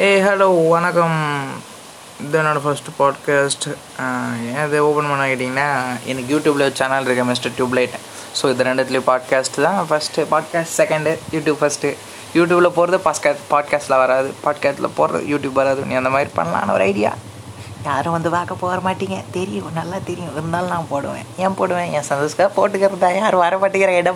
ஏய் ஹலோ வணக்கம். இது என்னோடய ஃபஸ்ட்டு பாட்காஸ்ட் ஏன் இதை ஓப்பன் பண்ண கேட்டிங்கன்னா எனக்கு யூடியூப்பில் ஒரு சேனல் இருக்குது மிஸ்டர் டியூப்லைட் ஸோ இது ரெண்டுத்துலேயும் பாட்காஸ்ட் தான். First podcast second YouTube first யூடியூப்பில் போகிறது பாஸ்காஸ்ட் பாட்காஸ்ட்டில் வராது. பாட்காஸ்ட்டில் போடுறது யூடியூப் வராது. நீ அந்த மாதிரி பண்ணலான்னு ஒரு ஐடியா யாரும் வந்து பார்க்க போக மாட்டீங்க. தெரியும் நல்லா தெரியும். இருந்தாலும் நான் போடுவேன். ஏன் போடுவேன்? என் சந்தோஷ்க்காக போட்டுக்கிறதா? யார் யாரும் வர மாட்டேங்கிறேன் என்ன